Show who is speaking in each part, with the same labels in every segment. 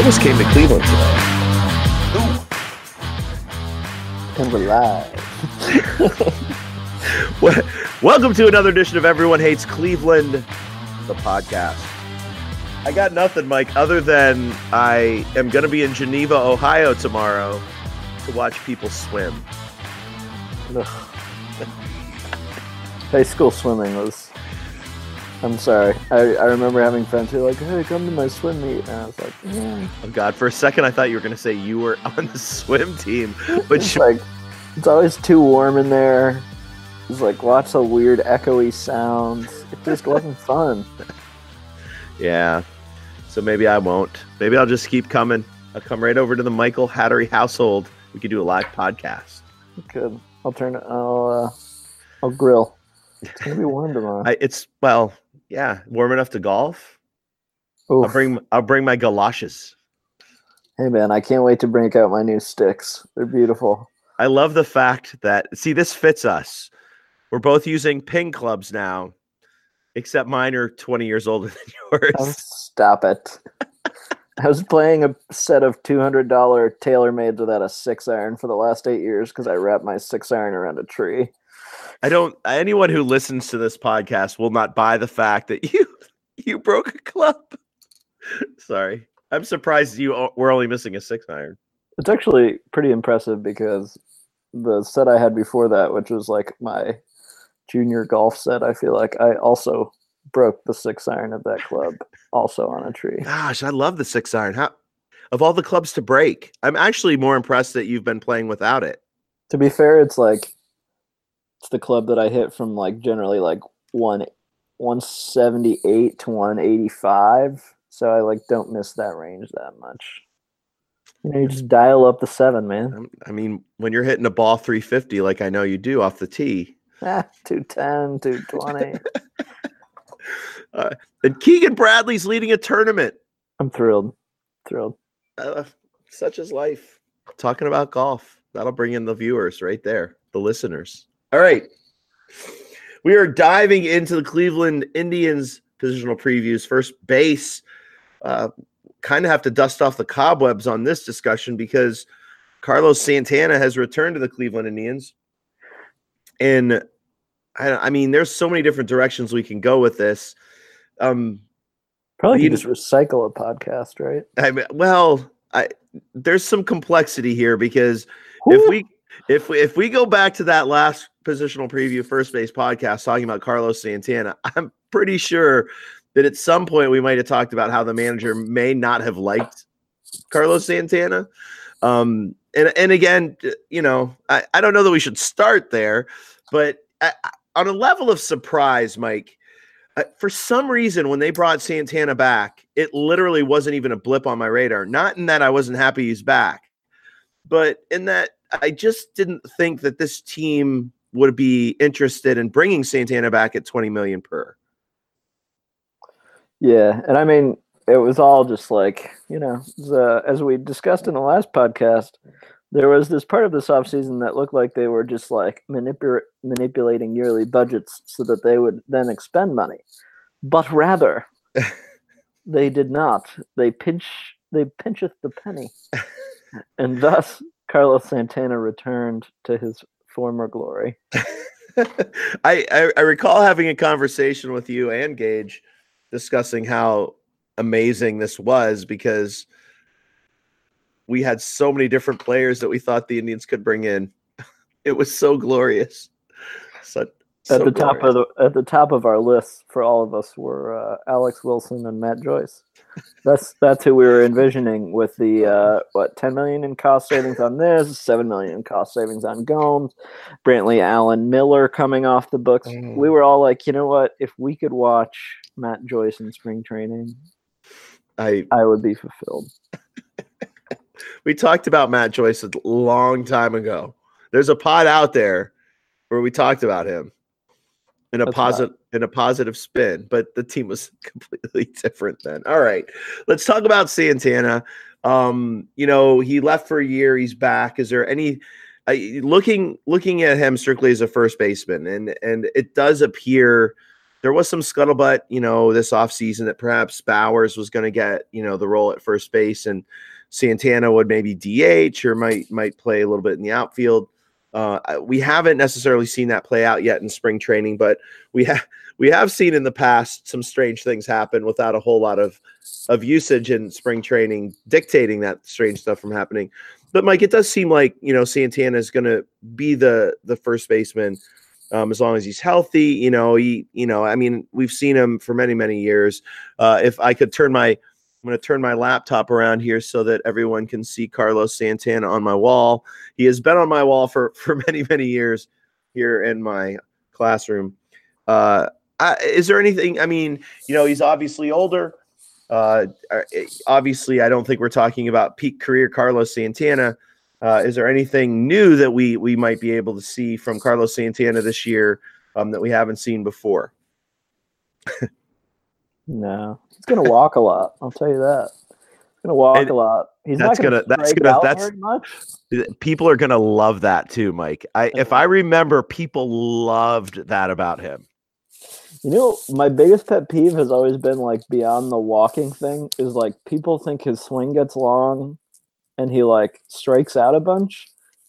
Speaker 1: I almost came to Cleveland today.
Speaker 2: And we're live.
Speaker 1: Welcome to another edition of Everyone Hates Cleveland, the podcast. I got nothing, Mike, other than I am going to be in Geneva, Ohio tomorrow to watch people swim.
Speaker 2: High school swimming was. I'm sorry. I, I remember having friends who were like, hey, come to my swim meet. And I was like, yeah.
Speaker 1: Oh, God, for a second I thought you were going to say you were on the swim team, but
Speaker 2: It's
Speaker 1: you,
Speaker 2: like, it's always too warm in there. There's like lots of weird echoey sounds. It just wasn't fun.
Speaker 1: yeah. So maybe I won't. Maybe I'll just keep coming. I'll come right over to the Michael Hattery household. We could do a live podcast.
Speaker 2: Good. I'll turn it. I'll, uh, I'll grill. It's going to be warm tomorrow.
Speaker 1: I, it's well, yeah, warm enough to golf.
Speaker 2: Oof.
Speaker 1: I'll bring I'll bring my galoshes.
Speaker 2: Hey, man, I can't wait to break out my new sticks. They're beautiful.
Speaker 1: I love the fact that see this fits us. We're both using ping clubs now, except mine are 20 years older than
Speaker 2: Oh,
Speaker 1: yours.
Speaker 2: stop it. I was playing a set of $200 TaylorMades without a six iron for the last eight years because I wrapped my six iron around a tree.
Speaker 1: I don't anyone who listens to this podcast will not buy the fact that you you broke a club. Sorry. I'm surprised you were only missing a six iron.
Speaker 2: It's actually pretty impressive because the set I had before that, which was like my junior golf set, I feel like I also broke the six iron of that club also on a tree.
Speaker 1: Gosh, I love the six iron. How of all the clubs to break, I'm actually more impressed that you've been playing without it.
Speaker 2: To be fair, it's like it's the club that I hit from like generally like one 178 to 185. So I like don't miss that range that much. You know, you just dial up the seven, man.
Speaker 1: I mean, when you're hitting a ball 350 like I know you do off the tee,
Speaker 2: Ah, 210, 220.
Speaker 1: uh, and Keegan Bradley's leading a tournament.
Speaker 2: I'm thrilled. Thrilled.
Speaker 1: Uh, such is life. Talking about golf. That'll bring in the viewers right there, the listeners. All right. We are diving into the Cleveland Indians positional previews. First base. Uh, kind of have to dust off the cobwebs on this discussion because Carlos Santana has returned to the Cleveland Indians. And I, I mean, there's so many different directions we can go with this. Um,
Speaker 2: Probably
Speaker 1: You
Speaker 2: just recycle a podcast, right?
Speaker 1: I mean, well, I there's some complexity here because if we if we if we go back to that last positional preview first base podcast talking about Carlos Santana, I'm pretty sure that at some point we might have talked about how the manager may not have liked Carlos Santana. Um, and and again, you know, I, I don't know that we should start there, but I, on a level of surprise, Mike, uh, for some reason when they brought Santana back, it literally wasn't even a blip on my radar. Not in that I wasn't happy he's back, but in that I just didn't think that this team would be interested in bringing Santana back at 20 million per.
Speaker 2: Yeah, and I mean, it was all just like you know, the, as we discussed in the last podcast, there was this part of this offseason that looked like they were just like manipu- manipulating yearly budgets so that they would then expend money, but rather they did not. They pinch they pincheth the penny, and thus Carlos Santana returned to his former glory.
Speaker 1: I, I I recall having a conversation with you and Gage discussing how amazing this was because we had so many different players that we thought the Indians could bring in. It was so glorious. So,
Speaker 2: at
Speaker 1: so
Speaker 2: the top of the at the top of our list for all of us were uh, Alex Wilson and Matt Joyce. That's that's who we were envisioning with the uh, what ten million in cost savings on this, seven million in cost savings on Gomes, Brantley Allen Miller coming off the books.
Speaker 1: Mm.
Speaker 2: We were all like, you know what? If we could watch Matt Joyce in spring training,
Speaker 1: I
Speaker 2: I would be fulfilled.
Speaker 1: we talked about Matt Joyce a long time ago. There's a pod out there where we talked about him in a
Speaker 2: That's
Speaker 1: positive in a positive spin, but the team was completely different then. All right, let's talk about Santana. Um, you know, he left for a year. He's back. Is there any uh, looking looking at him strictly as a first baseman, and and it does appear there was some scuttlebutt, you know, this offseason that perhaps Bauers was going to get, you know, the role at first base and Santana would maybe DH or might might play a little bit in the outfield. Uh, we haven't necessarily seen that play out yet in spring training, but we have we have seen in the past some strange things happen without a whole lot of of usage in spring training dictating that strange stuff from happening. But Mike, it does seem like you know Santana is going to be the the first baseman um, as long as he's healthy. You know, he you know I mean we've seen him for many many years. Uh, if I could turn my I'm going to turn my laptop around here so that everyone can see Carlos Santana on my wall. He has been on my wall for for many many years here in my classroom. Uh, I, is there anything? I mean, you know, he's obviously older. Uh, uh obviously, I don't think we're talking about peak career Carlos Santana. Uh, is there anything new that we we might be able to see from Carlos Santana this year um, that we haven't seen before?
Speaker 2: no, he's gonna walk a lot. I'll tell you that. He's gonna walk and a lot. He's
Speaker 1: that's
Speaker 2: not
Speaker 1: gonna, gonna that's gonna that's much. people are gonna love that too, Mike. I if I remember, people loved that about him.
Speaker 2: You know, my biggest pet peeve has always been like beyond the walking thing is like people think his swing gets long and he like strikes out a bunch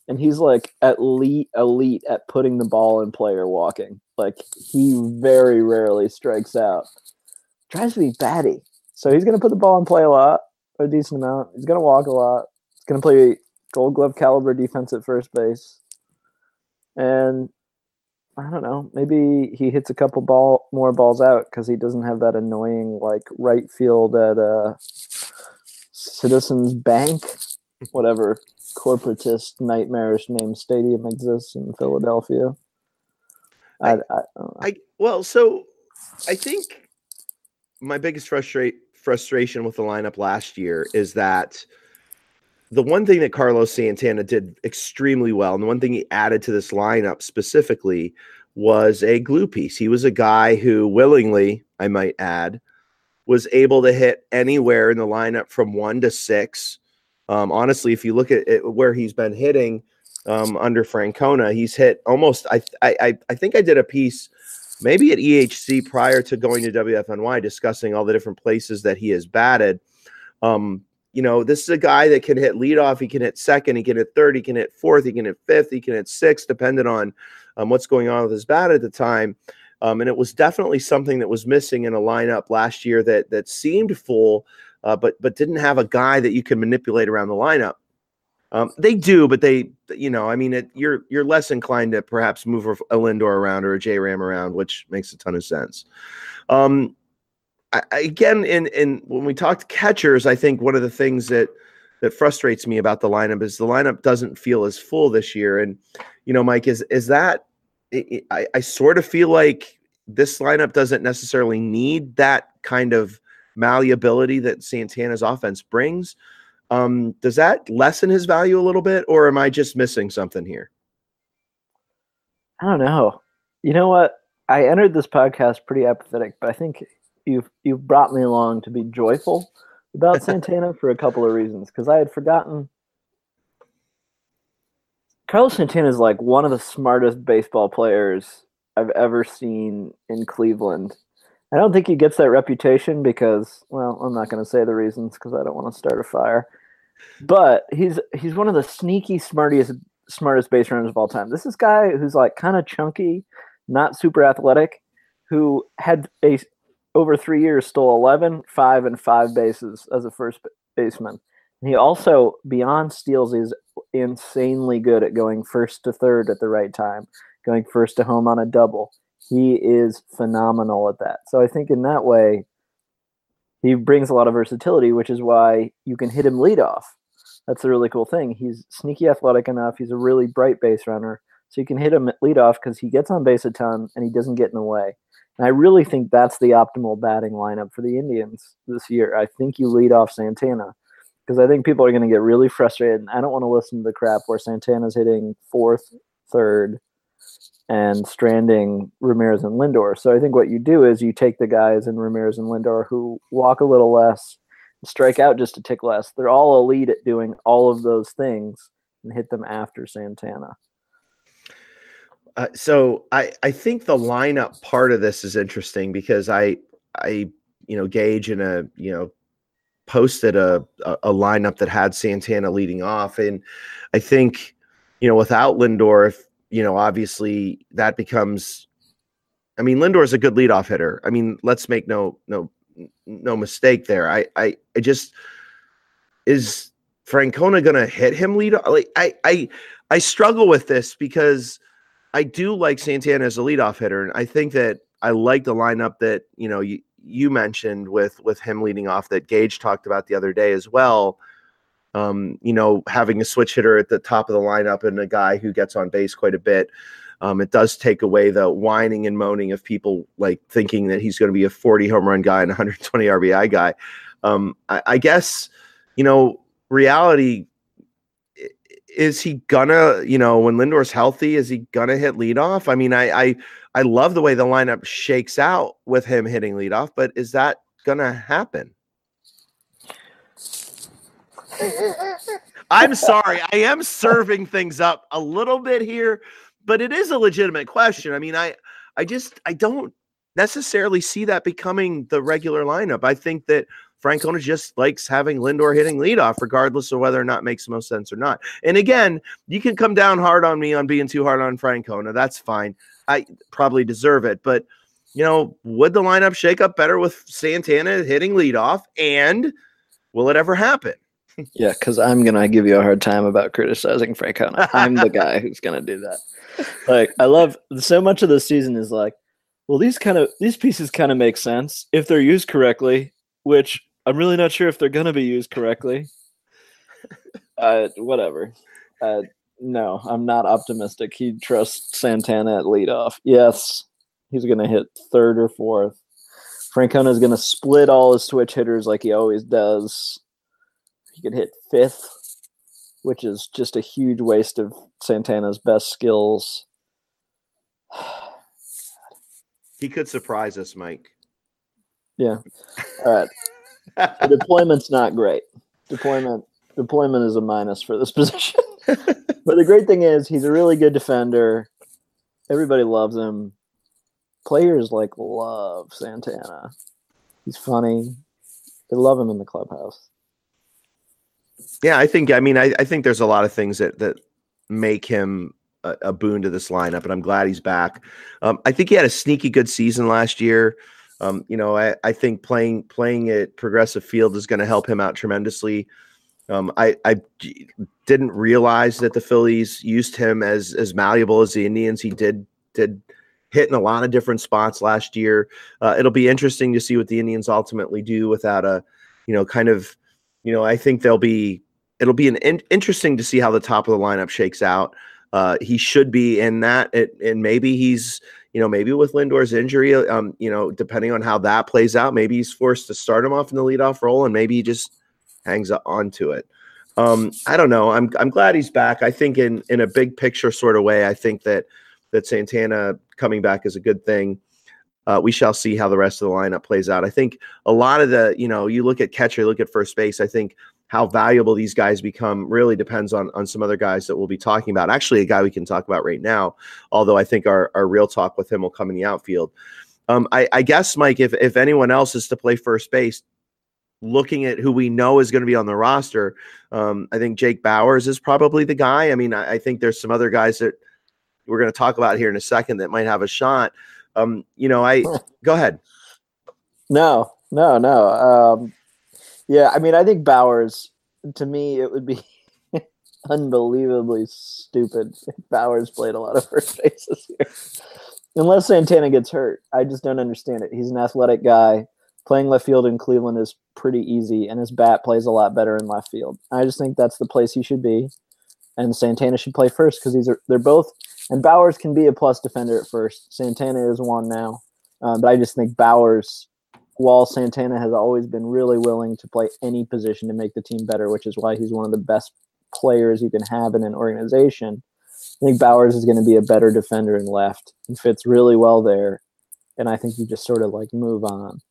Speaker 2: and he's like elite elite at putting the ball in play or walking. Like he very rarely strikes out. Drives me batty. So he's gonna put the ball in play a lot, a decent amount. He's gonna walk a lot. He's gonna play gold glove caliber defense at first base. And I don't know. Maybe he hits a couple ball more balls out because he doesn't have that annoying like right field at uh, Citizens Bank, whatever corporatist nightmarish name stadium exists in Philadelphia.
Speaker 1: I, I, I well, so I think my biggest frustrate frustration with the lineup last year is that the one thing that Carlos Santana did extremely well, and the one thing he added to this lineup specifically was a glue piece. He was a guy who willingly, I might add, was able to hit anywhere in the lineup from one to six. Um, honestly, if you look at it, where he's been hitting um, under Francona, he's hit almost. I, I I think I did a piece maybe at EHC prior to going to WFNY discussing all the different places that he has batted. Um, you know, this is a guy that can hit leadoff. He can hit second. He can hit third. He can hit fourth. He can hit fifth. He can hit sixth, depending on um, what's going on with his bat at the time. Um, and it was definitely something that was missing in a lineup last year that that seemed full, uh, but but didn't have a guy that you can manipulate around the lineup. Um, they do, but they, you know, I mean, it, you're you're less inclined to perhaps move a Lindor around or a J Ram around, which makes a ton of sense. Um, I, again, in in when we talked catchers, I think one of the things that that frustrates me about the lineup is the lineup doesn't feel as full this year. And you know, Mike, is is that I, I sort of feel like this lineup doesn't necessarily need that kind of malleability that Santana's offense brings. Um, does that lessen his value a little bit, or am I just missing something here?
Speaker 2: I don't know. You know what? I entered this podcast pretty apathetic, but I think you've you've brought me along to be joyful about Santana for a couple of reasons. Because I had forgotten Carlos Santana is like one of the smartest baseball players I've ever seen in Cleveland. I don't think he gets that reputation because, well, I'm not going to say the reasons because I don't want to start a fire. But he's he's one of the sneaky smartest smartest base runners of all time. This is guy who's like kind of chunky, not super athletic, who had a over three years stole 11, 5, and 5 bases as a first baseman. And he also, beyond steals, is insanely good at going first to third at the right time, going first to home on a double. He is phenomenal at that. So I think in that way, he brings a lot of versatility, which is why you can hit him lead off. That's a really cool thing. He's sneaky athletic enough. He's a really bright base runner. So you can hit him lead off because he gets on base a ton and he doesn't get in the way. And I really think that's the optimal batting lineup for the Indians this year. I think you lead off Santana because I think people are going to get really frustrated. And I don't want to listen to the crap where Santana's hitting fourth, third, and stranding Ramirez and Lindor. So I think what you do is you take the guys in Ramirez and Lindor who walk a little less, strike out just a tick less. They're all elite at doing all of those things and hit them after Santana.
Speaker 1: Uh, so I I think the lineup part of this is interesting because I I you know Gage in a you know posted a, a, a lineup that had Santana leading off, and I think you know without Lindor, you know obviously that becomes. I mean, Lindor is a good leadoff hitter. I mean, let's make no no no mistake there. I I, I just is Francona going to hit him lead? Like I I I struggle with this because I do like Santana as a leadoff hitter, and I think that I like the lineup that you know you you mentioned with with him leading off that Gage talked about the other day as well. Um, you know, having a switch hitter at the top of the lineup and a guy who gets on base quite a bit. Um, it does take away the whining and moaning of people like thinking that he's going to be a 40 home run guy and 120 RBI guy. Um, I, I guess, you know, reality is he gonna, you know, when Lindor's healthy, is he gonna hit leadoff? I mean, I I I love the way the lineup shakes out with him hitting leadoff, but is that gonna happen? I'm sorry, I am serving things up a little bit here, but it is a legitimate question. I mean, I I just I don't necessarily see that becoming the regular lineup. I think that Francona just likes having Lindor hitting leadoff, regardless of whether or not makes the most sense or not. And again, you can come down hard on me on being too hard on Francona. That's fine. I probably deserve it. But, you know, would the lineup shake up better with Santana hitting leadoff? And will it ever happen?
Speaker 2: Yeah, because I'm gonna give you a hard time about criticizing Francona. I'm the guy who's gonna do that. Like, I love so much of the season is like, well, these kind of these pieces kind of make sense if they're used correctly, which I'm really not sure if they're going to be used correctly. uh, whatever. Uh, no, I'm not optimistic. He trusts Santana at leadoff. Yes, he's going to hit third or fourth. Francona is going to split all his switch hitters like he always does. He could hit fifth, which is just a huge waste of Santana's best skills.
Speaker 1: he could surprise us, Mike.
Speaker 2: Yeah. All right the deployment's not great. Deployment deployment is a minus for this position. but the great thing is he's a really good defender. Everybody loves him. Players like love Santana. He's funny. They love him in the clubhouse.
Speaker 1: Yeah, I think I mean I, I think there's a lot of things that that make him a, a boon to this lineup, and I'm glad he's back. Um, I think he had a sneaky good season last year. Um, you know, I, I think playing playing at Progressive Field is going to help him out tremendously. Um, I, I didn't realize that the Phillies used him as as malleable as the Indians. He did did hit in a lot of different spots last year. Uh, it'll be interesting to see what the Indians ultimately do without a, you know, kind of, you know, I think they'll be. It'll be an in, interesting to see how the top of the lineup shakes out. Uh, he should be in that, it, and maybe he's you know, maybe with Lindor's injury, um, you know, depending on how that plays out, maybe he's forced to start him off in the leadoff role, and maybe he just hangs on to it. Um, I don't know. I'm I'm glad he's back. I think in in a big picture sort of way, I think that that Santana coming back is a good thing. Uh, we shall see how the rest of the lineup plays out. I think a lot of the, you know, you look at catcher, look at first base. I think how valuable these guys become really depends on on some other guys that we'll be talking about. Actually, a guy we can talk about right now, although I think our, our real talk with him will come in the outfield. Um, I, I guess, Mike, if if anyone else is to play first base, looking at who we know is going to be on the roster, um, I think Jake Bauers is probably the guy. I mean, I, I, think there's some other guys that we're going to talk about here in a second that might have a shot. Um, you know, I go ahead.
Speaker 2: No, no, no. Um, yeah, I mean, I think Bauers. To me, it would be unbelievably stupid if Bauers played a lot of first base this year. Unless Santana gets hurt, I just don't understand it. He's an athletic guy. Playing left field in Cleveland is pretty easy, and his bat plays a lot better in left field. I just think that's the place he should be, and Santana should play first because these are they're both. And Bauers can be a plus defender at first. Santana is one now, um, but I just think Bauers, while Santana has always been really willing to play any position to make the team better, which is why he's one of the best players you can have in an organization. I think Bauers is going to be a better defender in left and fits really well there. And I think you just sort of like move on.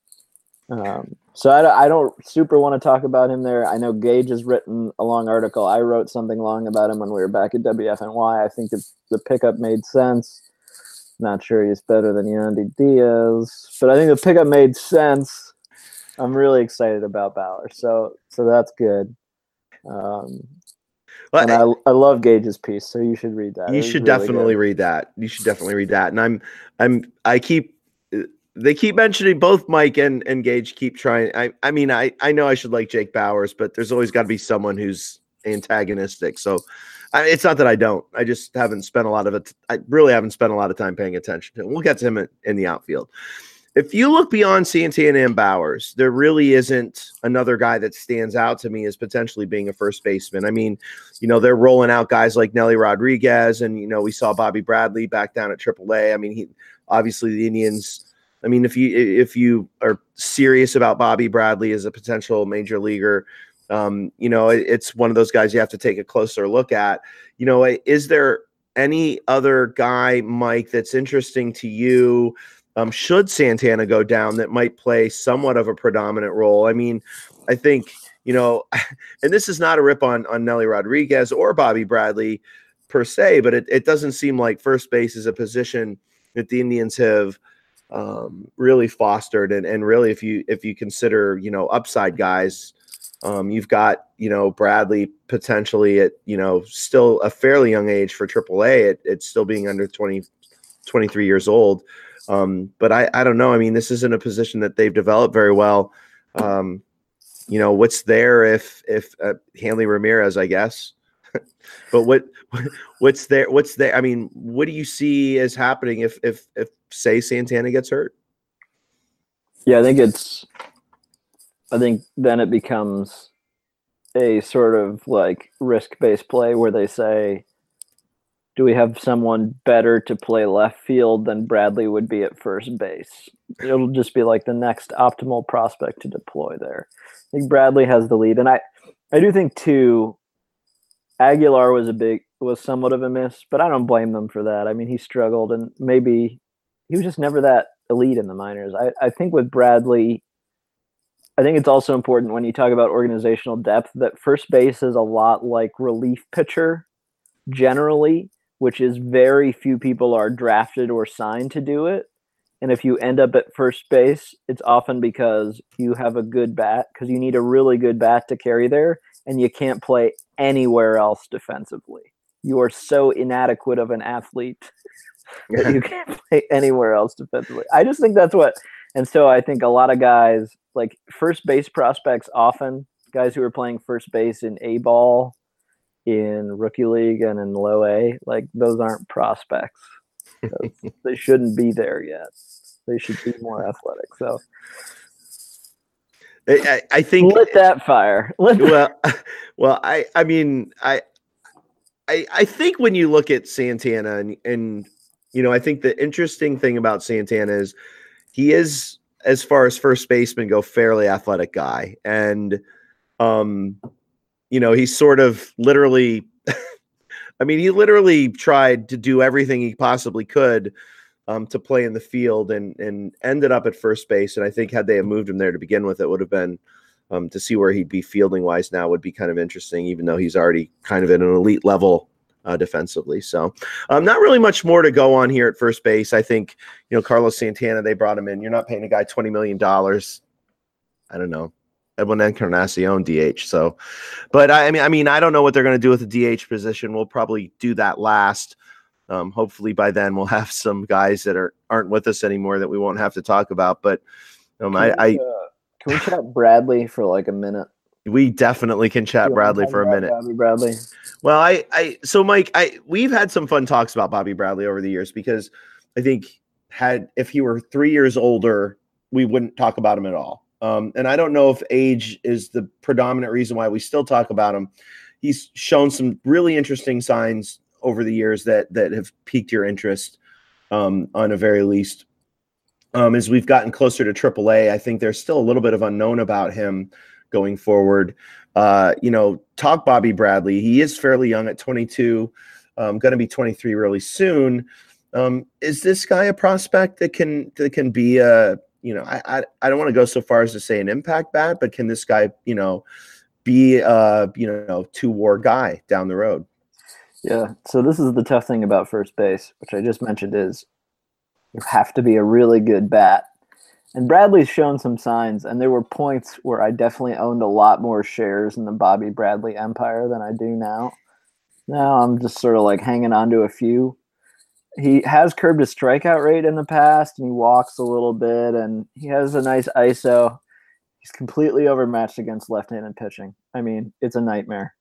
Speaker 2: Um, so I, I don't super want to talk about him there. I know Gage has written a long article. I wrote something long about him when we were back at WFNY. I think the, the pickup made sense. not sure he's better than Yandy Diaz, but I think the pickup made sense. I'm really excited about Bauer, so so that's good. Um,
Speaker 1: Well,
Speaker 2: and I, I love Gage's piece, so you should read that.
Speaker 1: You should
Speaker 2: really
Speaker 1: definitely
Speaker 2: good.
Speaker 1: read that. You should definitely read that. And I'm I'm I keep they keep mentioning both Mike and and Gage keep trying. I I mean I I know I should like Jake Bauers, but there's always got to be someone who's antagonistic. So I, it's not that I don't. I just haven't spent a lot of it. I really haven't spent a lot of time paying attention to him. We'll get to him in, in the outfield. If you look beyond Santana and M. Bauers, there really isn't another guy that stands out to me as potentially being a first baseman. I mean, you know, they're rolling out guys like Nellie Rodriguez, and you know, we saw Bobby Bradley back down at AAA. I mean, he obviously the Indians. I mean, if you if you are serious about Bobby Bradley as a potential major leaguer, um, you know, it- it's one of those guys you have to take a closer look at. You know, is there any other guy, Mike, that's interesting to you? Um, should Santana go down, that might play somewhat of a predominant role. I mean, I think you know, and this is not a rip on on Nellie Rodriguez or Bobby Bradley per se, but it, it doesn't seem like first base is a position that the Indians have um, really fostered. And and really, if you if you consider you know upside guys, um, you've got you know Bradley potentially at you know still a fairly young age for AAA. It, it's still being under 20, 23 years old. Um, but I, I don't know. I mean, this isn't a position that they've developed very well. Um, you know, what's there if if uh, Hanley Ramirez, I guess. but what what's there? What's there? I mean, what do you see as happening if if if say Santana gets hurt?
Speaker 2: Yeah, I think it's. I think then it becomes a sort of like risk based play where they say, do we have someone better to play left field than Bradley would be at first base? It'll just be like the next optimal prospect to deploy there. I think Bradley has the lead. And I, I do think too, Aguilar was a big, was somewhat of a miss, but I don't blame them for that. I mean, he struggled and maybe he was just never that elite in the minors. I, I think with Bradley, I think it's also important when you talk about organizational depth that first base is a lot like relief pitcher generally, which is very few people are drafted or signed to do it. And if you end up at first base, it's often because you have a good bat, because you need a really good bat to carry there, and you can't play anywhere else defensively. You are so inadequate of an athlete that you can't play anywhere else defensively. I just think that's what, and so I think a lot of guys, like first base prospects, often guys who are playing first base in A ball, in rookie league, and in low A, like those aren't prospects. they shouldn't be there yet. They should be more athletic. So
Speaker 1: I, I, think
Speaker 2: lit that fire. Lit that-
Speaker 1: well, well, I, I mean, I, I, I think when you look at Santana and, and, you know, I think the interesting thing about Santana is he is, as far as first baseman go, fairly athletic guy, and, um, you know, he's sort of literally, I mean, he literally tried to do everything he possibly could. Um, to play in the field and and ended up at first base, and I think had they have moved him there to begin with, it would have been um, to see where he'd be fielding wise now would be kind of interesting, even though he's already kind of at an elite level uh, defensively. So, um, not really much more to go on here at first base. I think you know Carlos Santana. They brought him in. You're not paying a guy twenty million dollars. I don't know. Edwin Encarnacion DH. So, but I mean, I mean, I don't know what they're going to do with the DH position. We'll probably do that last. Um, hopefully by then we'll have some guys that are aren't with us anymore that we won't have to talk about. But um, I, I
Speaker 2: Can we, uh, can we chat Bradley for like a minute?
Speaker 1: we definitely can chat Bradley for a minute.
Speaker 2: Bobby Bradley.
Speaker 1: Well, I, I, so Mike, I, we've had some fun talks about Bobby Bradley over the years because I think had if he were three years older, we wouldn't talk about him at all. Um, and I don't know if age is the predominant reason why we still talk about him. He's shown some really interesting signs over the years that that have piqued your interest, um, on a very least. Um, as we've gotten closer to AAA, I think there's still a little bit of unknown about him going forward. Uh, you know, talk Bobby Bradley. He is fairly young at 22, um, going to be 23 really soon. Um, is this guy a prospect that can that can be a you know I I, I don't want to go so far as to say an impact bat, but can this guy you know be a you know two WAR guy down the road?
Speaker 2: Yeah. So this is the tough thing about first base, which I just mentioned is You have to be a really good bat. And Bradley's shown some signs, and there were points where I definitely owned a lot more shares in the Bobby Bradley empire than I do now. Now I'm just sort of like hanging on to a few. He has curbed his strikeout rate in the past, and he walks a little bit, and he has a nice ISO. He's completely overmatched against left-handed pitching. I mean, it's a nightmare.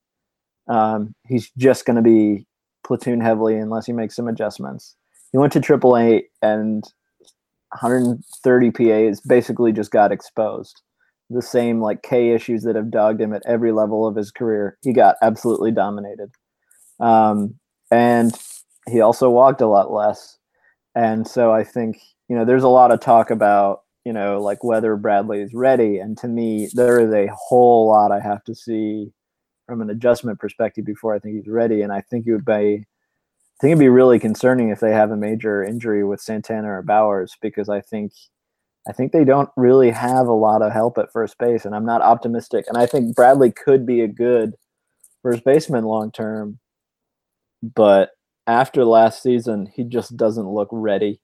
Speaker 2: Um, he's just going to be platoon heavily unless he makes some adjustments. He went to AAA and 130 PAs basically just got exposed. The same like K issues that have dogged him at every level of his career. He got absolutely dominated. Um, and he also walked a lot less. And so I think, you know, there's a lot of talk about, you know, like whether Bradley is ready. And to me, there is a whole lot I have to see from an adjustment perspective before I think he's ready. And I think it would be I think it'd be really concerning if they have a major injury with Santana or Bauers because I think I think they don't really have a lot of help at first base, and I'm not optimistic. And I think Bradley could be a good first baseman long term, but after last season, he just doesn't look ready.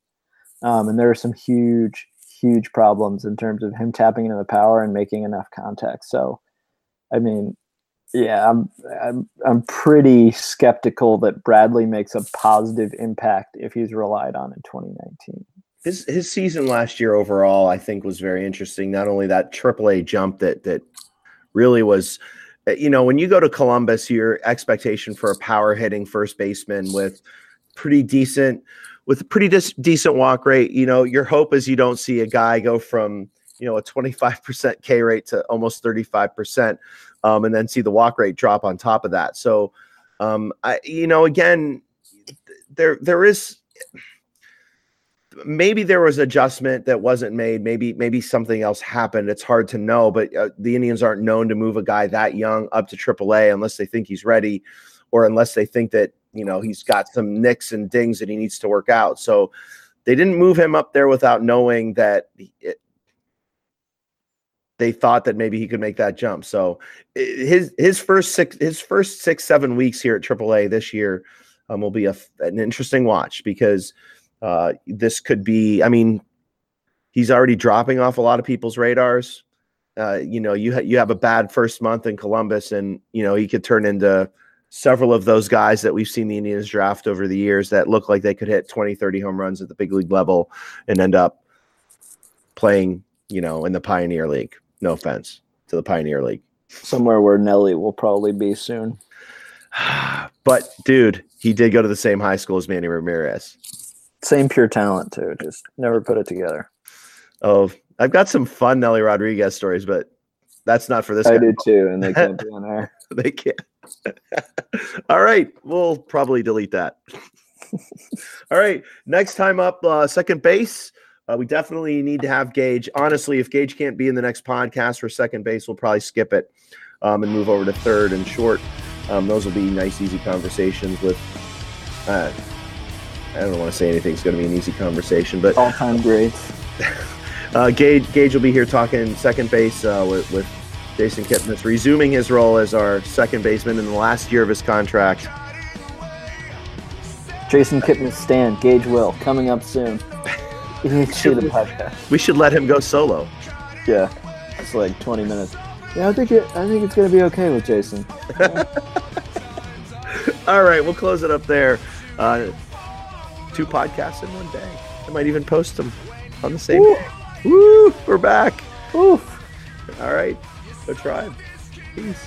Speaker 2: Um, and there are some huge, huge problems in terms of him tapping into the power and making enough contact. So, I mean, yeah, I'm, I'm I'm pretty skeptical that Bradley makes a positive impact if he's relied on in 2019.
Speaker 1: His his season last year overall, I think, was very interesting. Not only that AAA jump that that really was, uh, you know, when you go to Columbus, your expectation for a power hitting first baseman with pretty decent with a pretty dis- decent walk rate, you know, your hope is you don't see a guy go from you know a 25% K rate to almost 35% um, and then see the walk rate drop on top of that. So, um, I, you know, again, there there is maybe there was adjustment that wasn't made. Maybe maybe something else happened. It's hard to know. But uh, the Indians aren't known to move a guy that young up to AAA unless they think he's ready, or unless they think that you know he's got some nicks and dings that he needs to work out. So they didn't move him up there without knowing that they thought that maybe he could make that jump. So his his first six his first six seven weeks here at AAA this year um, will be a, an interesting watch because uh, this could be. I mean, he's already dropping off a lot of people's radars. Uh, you know, you ha- you have a bad first month in Columbus, and you know he could turn into several of those guys that we've seen the Indians draft over the years that look like they could hit 20, 30 home runs at the big league level and end up playing, you know, in the Pioneer League. No offense to the Pioneer League.
Speaker 2: Somewhere where Nellie will probably be soon.
Speaker 1: but dude, he did go to the same high school as Manny Ramirez.
Speaker 2: Same pure talent too. Just never put it together.
Speaker 1: Oh, I've got some fun Nellie Rodriguez stories, but that's not for this.
Speaker 2: I guy. do too, and they can't be on air.
Speaker 1: they can't. All right, we'll probably delete that. All right, next time up, uh, second base. Uh, we definitely need to have Gage. Honestly, if Gage can't be in the next podcast for second base, we'll probably skip it um, and move over to third and short. Um, those will be nice, easy conversations with. Uh, I don't want to say anything's going to be an easy conversation, but
Speaker 2: all time greats.
Speaker 1: uh, Gage Gage will be here talking second base uh, with, with Jason Kipnis, resuming his role as our second baseman in the last year of his contract.
Speaker 2: Jason Kipnis stand Gage will coming up soon.
Speaker 1: We should, the podcast. We should let him go solo.
Speaker 2: Yeah, it's like 20 minutes. Yeah, I think it. I think it's gonna be okay with Jason.
Speaker 1: All right, we'll close it up there. Uh, two podcasts in one day. I might even post them on the same. Woo! Woo! We're back.
Speaker 2: Oof.
Speaker 1: All right, go tribe. Peace.